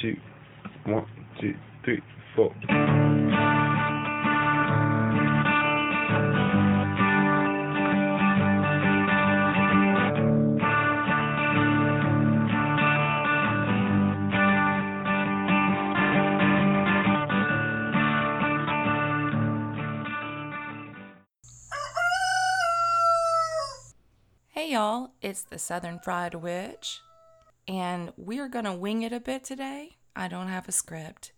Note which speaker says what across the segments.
Speaker 1: two, one, two, three, four.
Speaker 2: Hey y'all, it's the Southern Fried Witch, and we're gonna wing it a bit today. I don't have a script.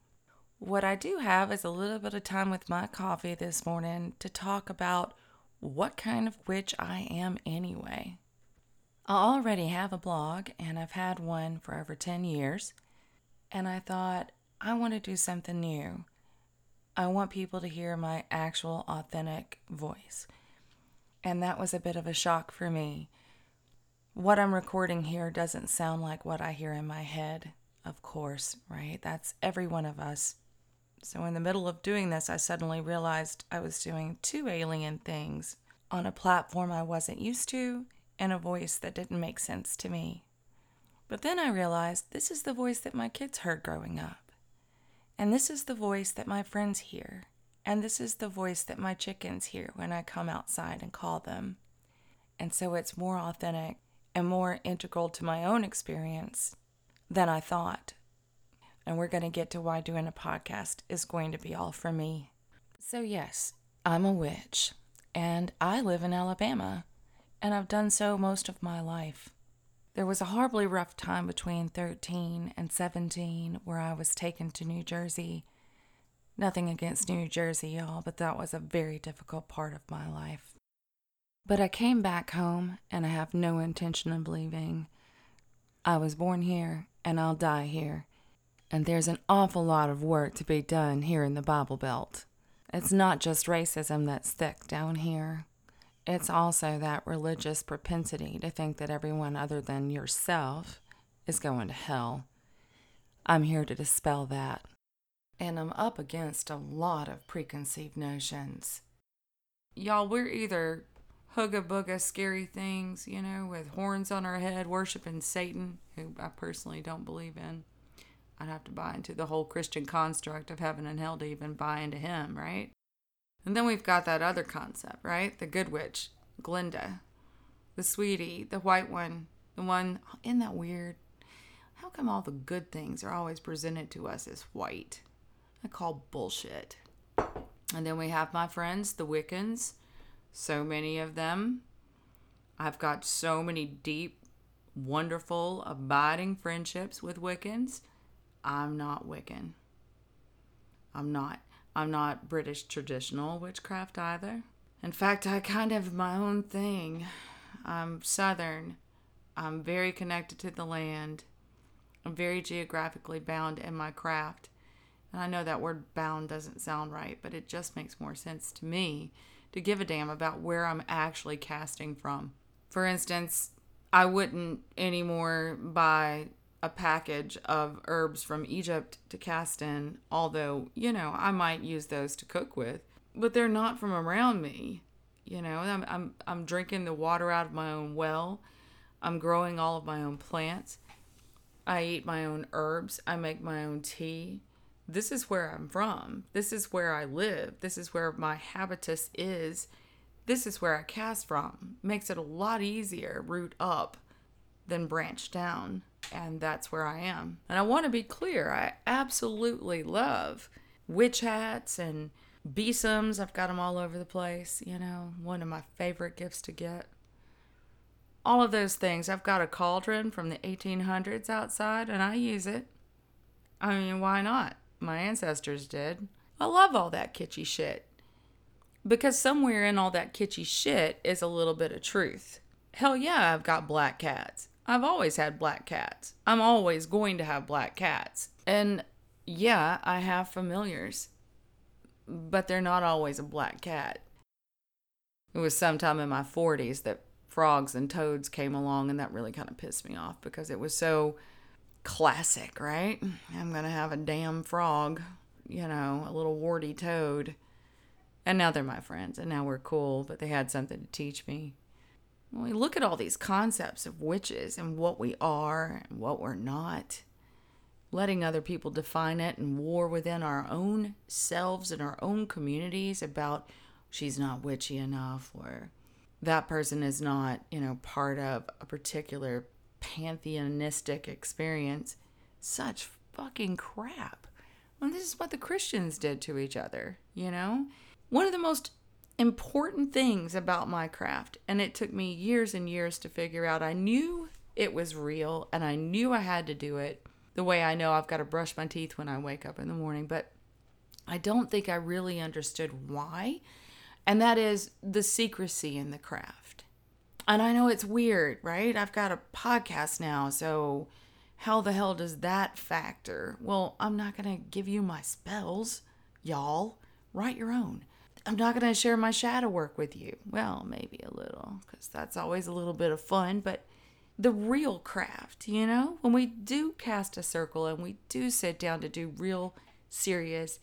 Speaker 2: What I do have is a little bit of time with my coffee this morning to talk about what kind of witch I am anyway. I already have a blog, and I've had one for over 10 years, and I thought I want to do something new. I want people to hear my actual authentic voice and that was a bit of a shock for me. What I'm recording here doesn't sound like what I hear in my head, of course, right? That's every one of us. So, in the middle of doing this, I suddenly realized I was doing two alien things on a platform I wasn't used to and a voice that didn't make sense to me. But then I realized this is the voice that my kids heard growing up. And this is the voice that my friends hear. And this is the voice that my chickens hear when I come outside and call them. And so it's more authentic and more integral to my own experience than I thought. And we're going to get to why doing a podcast is going to be all for me. So, yes, I'm a witch, and I live in Alabama, and I've done so most of my life. There was a horribly rough time between 13 and 17 where I was taken to New Jersey Nothing against New Jersey, y'all, but that was a very difficult part of my life. But I came back home, and I have no intention of leaving. I was born here, and I'll die here. And there's an awful lot of work to be done here in the Bible Belt. It's not just racism that's thick down here. It's also that religious propensity to think that everyone other than yourself is going to hell. I'm here to dispel that and I'm up against a lot of preconceived notions. Y'all, we're either hugga bugga scary things, you know, with horns on her head, worshiping Satan, who I personally don't believe in. I'd have to buy into the whole Christian construct of heaven and hell to even buy into him, right? And then we've got that other concept, right? The good witch, Glinda, the sweetie, the white one, the one, isn't that weird? How come all the good things are always presented to us as white? I call bullshit. And then we have my friends, the Wiccans. So many of them. I've got so many deep, wonderful, abiding friendships with Wiccans. I'm not Wiccan. I'm not. I'm not British traditional witchcraft either. In fact, I kind of have my own thing. I'm Southern. I'm very connected to the land. I'm very geographically bound in my craft. And I know that word bound doesn't sound right, but it just makes more sense to me to give a damn about where I'm actually casting from. For instance, I wouldn't anymore buy a package of herbs from Egypt to cast in, although, you know, I might use those to cook with, but they're not from around me. You know, I'm, I'm, I'm drinking the water out of my own well. I'm growing all of my own plants. I eat my own herbs. I make my own tea this is where I'm from. This is where I live. This is where my habitus is. This is where I cast from. Makes it a lot easier root up than branch down. And that's where I am. And I want to be clear I absolutely love witch hats and besoms. I've got them all over the place. You know, one of my favorite gifts to get. All of those things. I've got a cauldron from the 1800s outside and I use it. I mean, why not? My ancestors did. I love all that kitschy shit. Because somewhere in all that kitschy shit is a little bit of truth. Hell yeah, I've got black cats. I've always had black cats. I'm always going to have black cats. And yeah, I have familiars. But they're not always a black cat. It was sometime in my 40s that frogs and toads came along, and that really kind of pissed me off because it was so classic, right? I'm going to have a damn frog, you know, a little warty toad. And now they're my friends, and now we're cool, but they had something to teach me. When we look at all these concepts of witches and what we are and what we're not, letting other people define it and war within our own selves and our own communities about she's not witchy enough or that person is not, you know, part of a particular pantheistic experience. Such fucking crap. Well, this is what the Christians did to each other, you know? One of the most important things about my craft, and it took me years and years to figure out, I knew it was real and I knew I had to do it the way I know I've got to brush my teeth when I wake up in the morning, but I don't think I really understood why. And that is the secrecy in the craft. And I know it's weird, right? I've got a podcast now, so how the hell does that factor? Well, I'm not going to give you my spells, y'all. Write your own. I'm not going to share my shadow work with you. Well, maybe a little, because that's always a little bit of fun, but the real craft, you know? When we do cast a circle and we do sit down to do real serious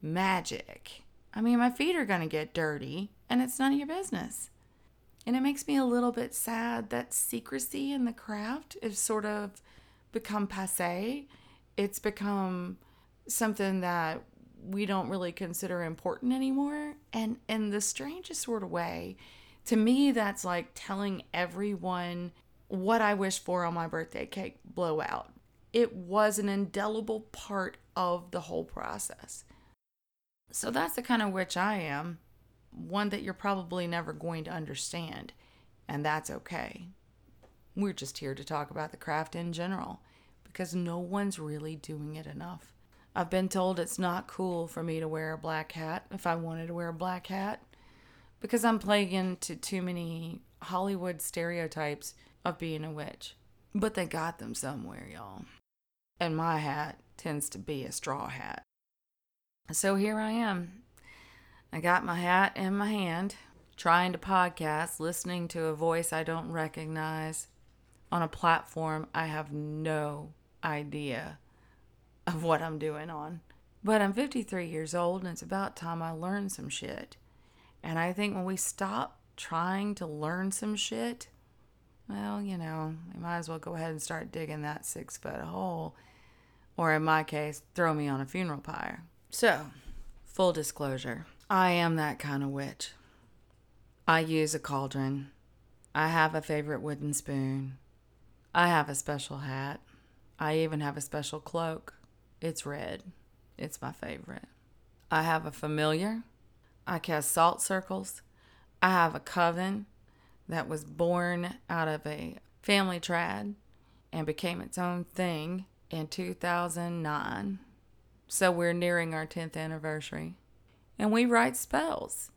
Speaker 2: magic. I mean, my feet are going to get dirty and it's none of your business. And it makes me a little bit sad that secrecy in the craft is sort of become passe. It's become something that we don't really consider important anymore. And in the strangest sort of way, to me, that's like telling everyone what I wish for on my birthday cake blowout. It was an indelible part of the whole process. So that's the kind of witch I am, one that you're probably never going to understand, and that's okay. We're just here to talk about the craft in general because no one's really doing it enough. I've been told it's not cool for me to wear a black hat if I wanted to wear a black hat because I'm playing into too many Hollywood stereotypes of being a witch. But they got them somewhere, y'all. And my hat tends to be a straw hat. So here I am. I got my hat in my hand, trying to podcast, listening to a voice I don't recognize on a platform I have no idea of what I'm doing on. But I'm 53 years old and it's about time I learned some shit. And I think when we stop trying to learn some shit, well, you know, we might as well go ahead and start digging that six foot hole. Or in my case, throw me on a funeral pyre. So, full disclosure I am that kind of witch. I use a cauldron. I have a favorite wooden spoon. I have a special hat. I even have a special cloak. It's red. It's my favorite. I have a familiar. I cast salt circles. I have a coven that was born out of a family trad and became its own thing in 2009. So we're nearing our 10th anniversary. And we write spells.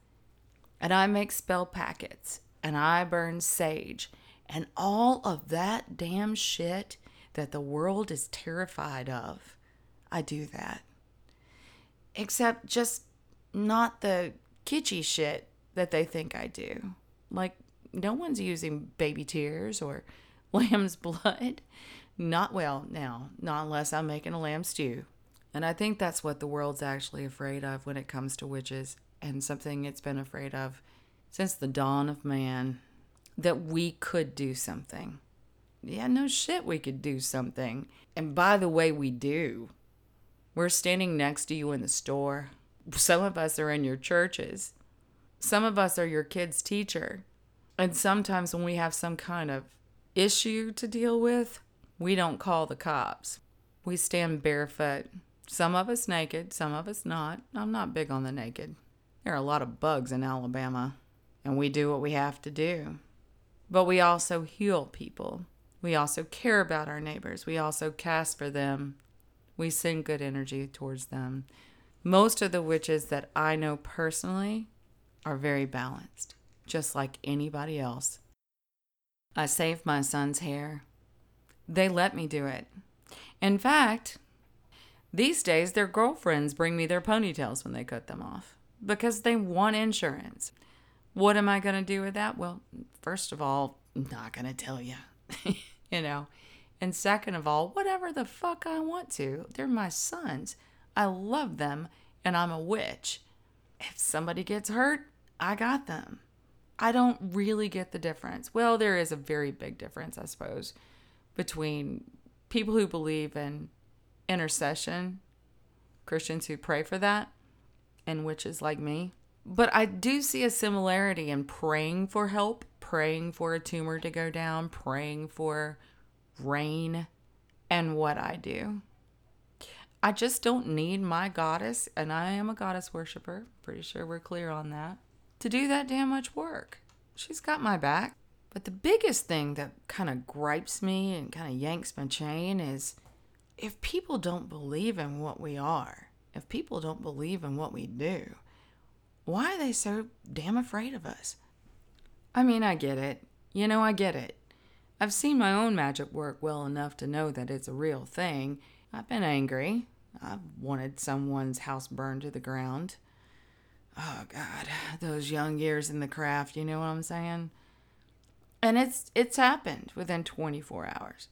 Speaker 2: And I make spell packets. And I burn sage. And all of that damn shit that the world is terrified of. I do that. Except just not the kitschy shit that they think I do. Like no one's using baby tears or lamb's blood. Not well now, not unless I'm making a lamb stew. And I think that's what the world's actually afraid of when it comes to witches, and something it's been afraid of since the dawn of man that we could do something. Yeah, no shit, we could do something. And by the way, we do. We're standing next to you in the store. Some of us are in your churches. Some of us are your kid's teacher. And sometimes when we have some kind of issue to deal with, we don't call the cops. We stand barefoot. Some of us naked, some of us not. I'm not big on the naked. There are a lot of bugs in Alabama, and we do what we have to do. But we also heal people. We also care about our neighbors. We also cast for them. We send good energy towards them. Most of the witches that I know personally are very balanced just like anybody else. I saved my son's hair. They let me do it. In fact, these days their girlfriends bring me their ponytails when they cut them off because they want insurance. What am I going to do with that? Well, first of all, not going to tell you, you know. And second of all, whatever the fuck I want to. They're my sons. I love them and I'm a witch. If somebody gets hurt, I got them. I don't really get the difference. Well, there is a very big difference, I suppose, between people who believe in intercession, Christians who pray for that, and witches like me. But I do see a similarity in praying for help, praying for a tumor to go down, praying for rain, and what I do. I just don't need my goddess, and I am a goddess worshiper. Pretty sure we're clear on that. To do that damn much work. She's got my back. But the biggest thing that kind of gripes me and kind of yanks my chain is if people don't believe in what we are, if people don't believe in what we do, why are they so damn afraid of us? I mean, I get it. You know, I get it. I've seen my own magic work well enough to know that it's a real thing. I've been angry. I've wanted someone's house burned to the ground. Oh, God, those young years in the craft, you know what I'm saying? And it's it's happened within 24 hours.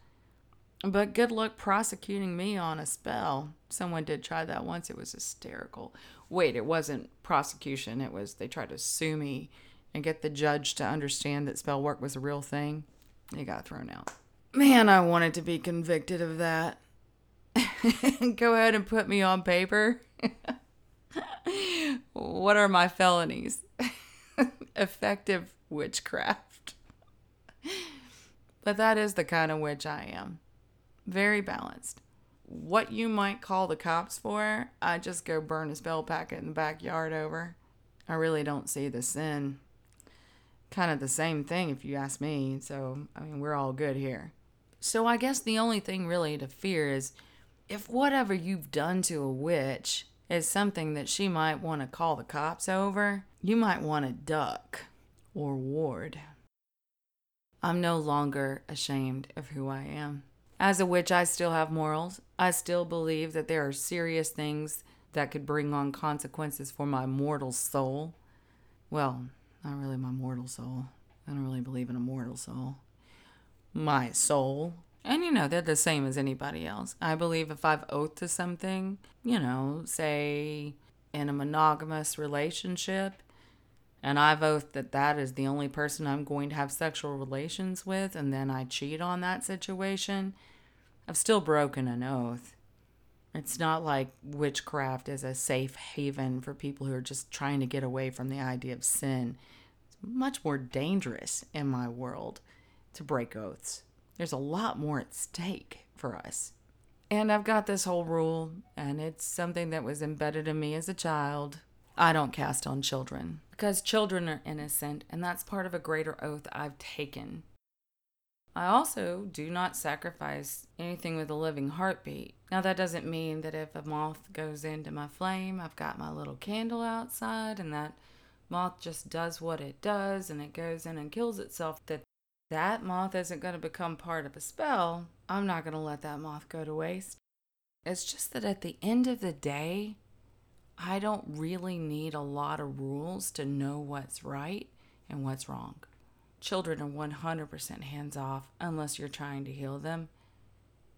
Speaker 2: But good luck prosecuting me on a spell. Someone did try that once. It was hysterical. Wait, it wasn't prosecution. It was they tried to sue me and get the judge to understand that spell work was a real thing. He got thrown out. Man, I wanted to be convicted of that. Go ahead and put me on paper. what are my felonies? Effective witchcraft. But that is the kind of witch I am. Very balanced. What you might call the cops for, I just go burn a spell packet in the backyard over. I really don't see the sin. Kind of the same thing if you ask me, so I mean, we're all good here. So I guess the only thing really to fear is if whatever you've done to a witch is something that she might want to call the cops over, you might want to duck or ward. I'm no longer ashamed of who I am. As a witch, I still have morals. I still believe that there are serious things that could bring on consequences for my mortal soul. Well, not really my mortal soul. I don't really believe in a mortal soul. My soul. And you know, they're the same as anybody else. I believe if I've oath to something, you know, say in a monogamous relationship, and I've oathed that that is the only person I'm going to have sexual relations with, and then I cheat on that situation, I've still broken an oath. It's not like witchcraft is a safe haven for people who are just trying to get away from the idea of sin. It's much more dangerous in my world to break oaths. There's a lot more at stake for us. And I've got this whole rule, and it's something that was embedded in me as a child I don't cast on children because children are innocent, and that's part of a greater oath I've taken. I also do not sacrifice anything with a living heartbeat. Now, that doesn't mean that if a moth goes into my flame, I've got my little candle outside, and that moth just does what it does and it goes in and kills itself, that that moth isn't going to become part of a spell. I'm not going to let that moth go to waste. It's just that at the end of the day, I don't really need a lot of rules to know what's right and what's wrong. Children are 100% hands off unless you're trying to heal them.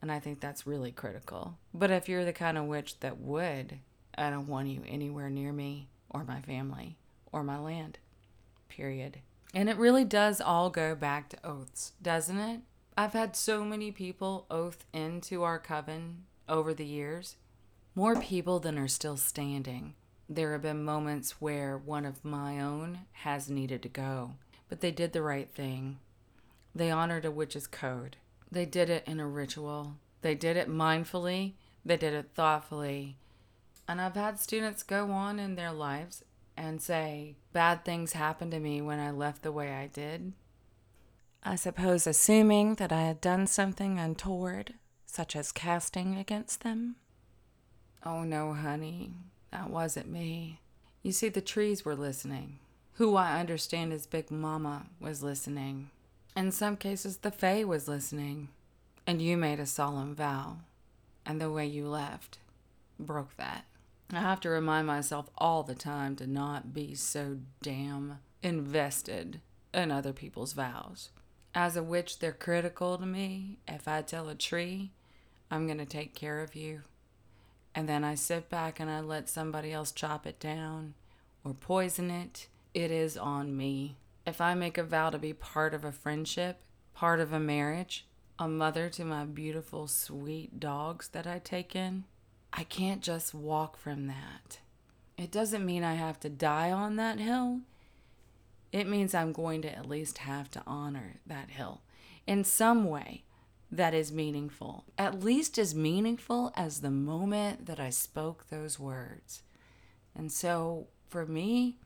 Speaker 2: And I think that's really critical. But if you're the kind of witch that would, I don't want you anywhere near me or my family or my land. Period. And it really does all go back to oaths, doesn't it? I've had so many people oath into our coven over the years more people than are still standing. There have been moments where one of my own has needed to go, but they did the right thing. They honored a witch's code. They did it in a ritual. They did it mindfully. They did it thoughtfully. And I've had students go on in their lives and say, bad things happened to me when I left the way I did. I suppose assuming that I had done something untoward, such as casting against them. Oh no, honey, that wasn't me. You see, the trees were listening. Who I understand as Big Mama was listening. In some cases, the Fae was listening. And you made a solemn vow. And the way you left broke that. I have to remind myself all the time to not be so damn invested in other people's vows. As a witch, they're critical to me. If I tell a tree, I'm going to take care of you and then I sit back and I let somebody else chop it down or poison it, it is on me. If I make a vow to be part of a friendship, part of a marriage, a mother to my beautiful, sweet dogs that I take in, I can't just walk from that. It doesn't mean I have to die on that hill. It means I'm going to at least have to honor that hill in some way that is meaningful, at least as meaningful as the moment that I spoke those words. And so for me,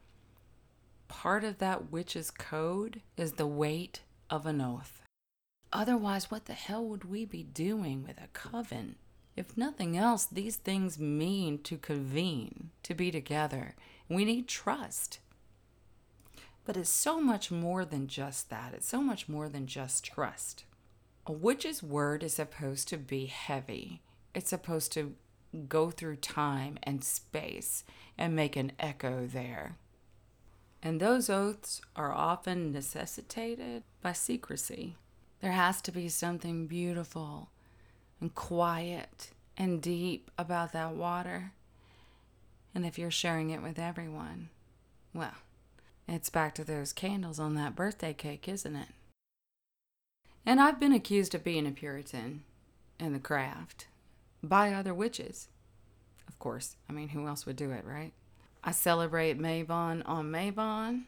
Speaker 2: part of that witch's code is the weight of an oath. Otherwise, what the hell would we be doing with a coven? If nothing else, these things mean to convene, to be together. We need trust. But it's so much more than just that. It's so much more than just trust. A witch's word is supposed to be heavy. It's supposed to go through time and space and make an echo there. And those oaths are often necessitated by secrecy. There has to be something beautiful and quiet and deep about that water. And if you're sharing it with everyone, well, it's back to those candles on that birthday cake, isn't it? And I've been accused of being a Puritan in the craft by other witches. Of course, I mean, who else would do it, right? I celebrate Mabon on Mabon.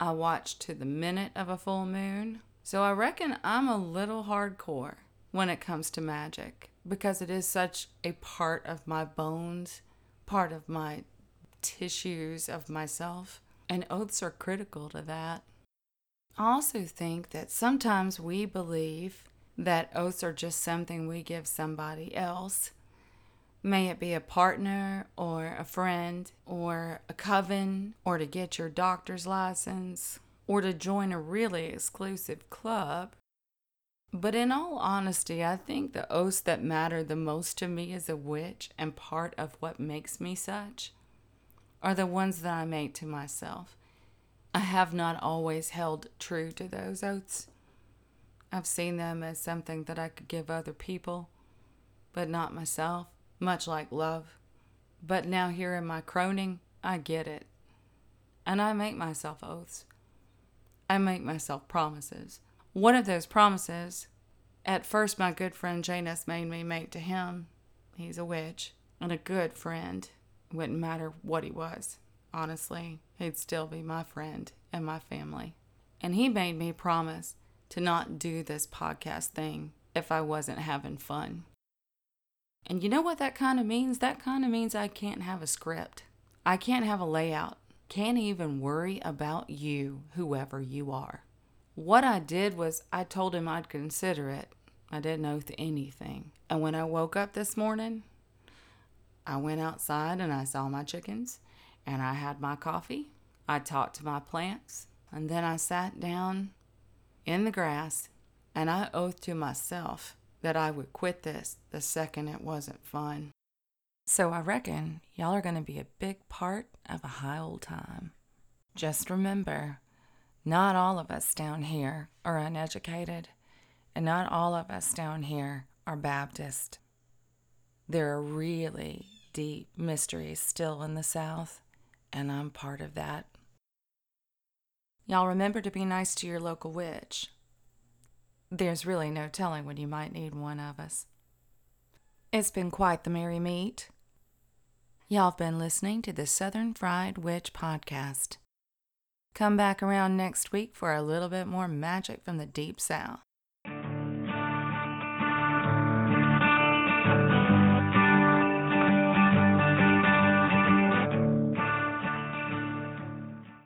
Speaker 2: I watch to the minute of a full moon. So I reckon I'm a little hardcore when it comes to magic because it is such a part of my bones, part of my tissues of myself, and oaths are critical to that. I also think that sometimes we believe that oaths are just something we give somebody else. May it be a partner or a friend or a coven or to get your doctor's license or to join a really exclusive club. But in all honesty, I think the oaths that matter the most to me as a witch and part of what makes me such are the ones that I make to myself. I have not always held true to those oaths. I've seen them as something that I could give other people, but not myself, much like love. But now, here in my croning, I get it. And I make myself oaths. I make myself promises. One of those promises, at first, my good friend Janus made me make to him. He's a witch and a good friend. Wouldn't matter what he was. Honestly, he'd still be my friend and my family. And he made me promise to not do this podcast thing if I wasn't having fun. And you know what that kind of means? That kind of means I can't have a script. I can't have a layout. Can't even worry about you, whoever you are. What I did was I told him I'd consider it. I didn't oath anything. And when I woke up this morning, I went outside and I saw my chickens and I had my coffee. I talked to my plants and then I sat down in the grass and I oathed to myself that I would quit this the second it wasn't fun. So I reckon y'all are going to be a big part of a high old time. Just remember, not all of us down here are uneducated, and not all of us down here are Baptist. There are really deep mysteries still in the South, and I'm part of that. Y'all remember to be nice to your local witch. There's really no telling when you might need one of us. It's been quite the merry meet. Y'all have been listening to the Southern Fried Witch Podcast. Come back around next week for a little bit more magic from the Deep South.